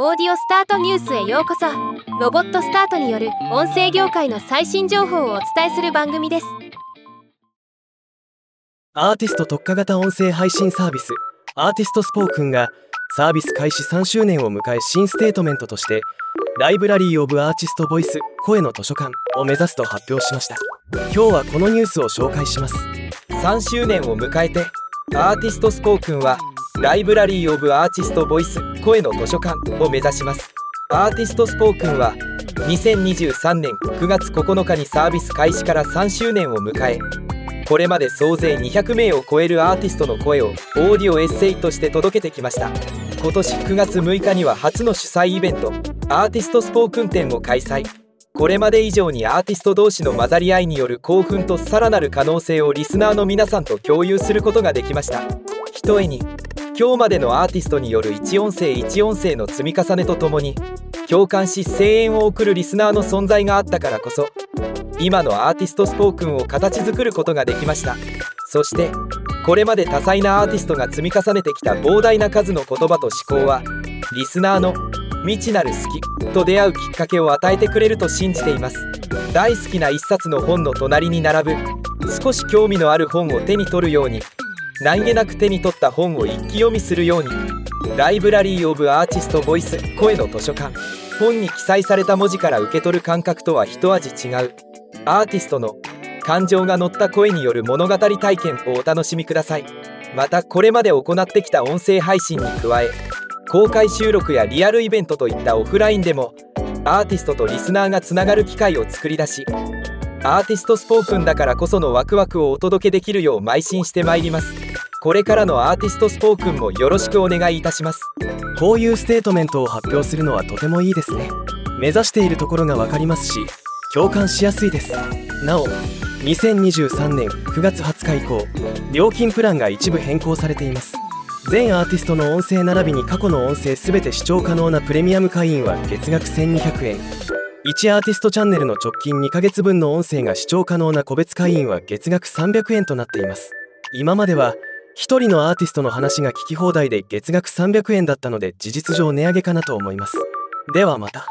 オーディオスタートニュースへようこそ。ロボットスタートによる音声業界の最新情報をお伝えする番組です。アーティスト特化型音声配信サービス Artistspoken がサービス開始3周年を迎え新ステートメントとして Library of Artist Voice 声の図書館を目指すと発表しました。今日はこのニュースを紹介します。3周年を迎えてアーティストスポークンはライブラリー・オブ・アーティスト・ボイス声の図書館を目指します。アーティストスポークンは2023年9月9日にサービス開始から3周年を迎えこれまで総勢200名を超えるアーティストの声をオーディオエッセイとして届けてきました。今年9月6日には初の主催イベントアーティストスポークン展を開催。これまで以上にアーティスト同士の混ざり合いによる興奮とさらなる可能性をリスナーの皆さんと共有することができました。ひとえに今日までのアーティストによる1音声1音声の積み重ねとともに共感し声援を送るリスナーの存在があったからこそ今のアーティストスポークンを形作ることができました。そしてこれまで多彩なアーティストが積み重ねてきた膨大な数の言葉と思考はリスナーの未知なる好きと出会うきっかけを与えてくれると信じています。大好きな一冊の本の隣に並ぶ少し興味のある本を手に取るように何気なく手に取った本を一気読みするようにライブラリー・オブ・アーティスト・ボイス声の図書館。本に記載された文字から受け取る感覚とは一味違う。アーティストの感情が乗った声による物語体験をお楽しみください。またこれまで行ってきた音声配信に加え公開収録やリアルイベントといったオフラインでもアーティストとリスナーがつながる機会を作り出しArtistspoken だからこそのワクワクをお届けできるよう邁進してまいります。これからの Artistspoken もよろしくお願いいたします。こういうステートメントを発表するのはとてもいいですね。目指しているところが分かりますし共感しやすいです。なお2023年9月20日以降料金プランが一部変更されています。全アーティストの音声並びに過去の音声全て視聴可能なプレミアム会員は月額1200円。1アーティストチャンネルの直近2ヶ月分の音声が視聴可能な個別会員は月額300円となっています。今までは一人のアーティストの話が聞き放題で月額300円だったので事実上値上げかなと思います。ではまた。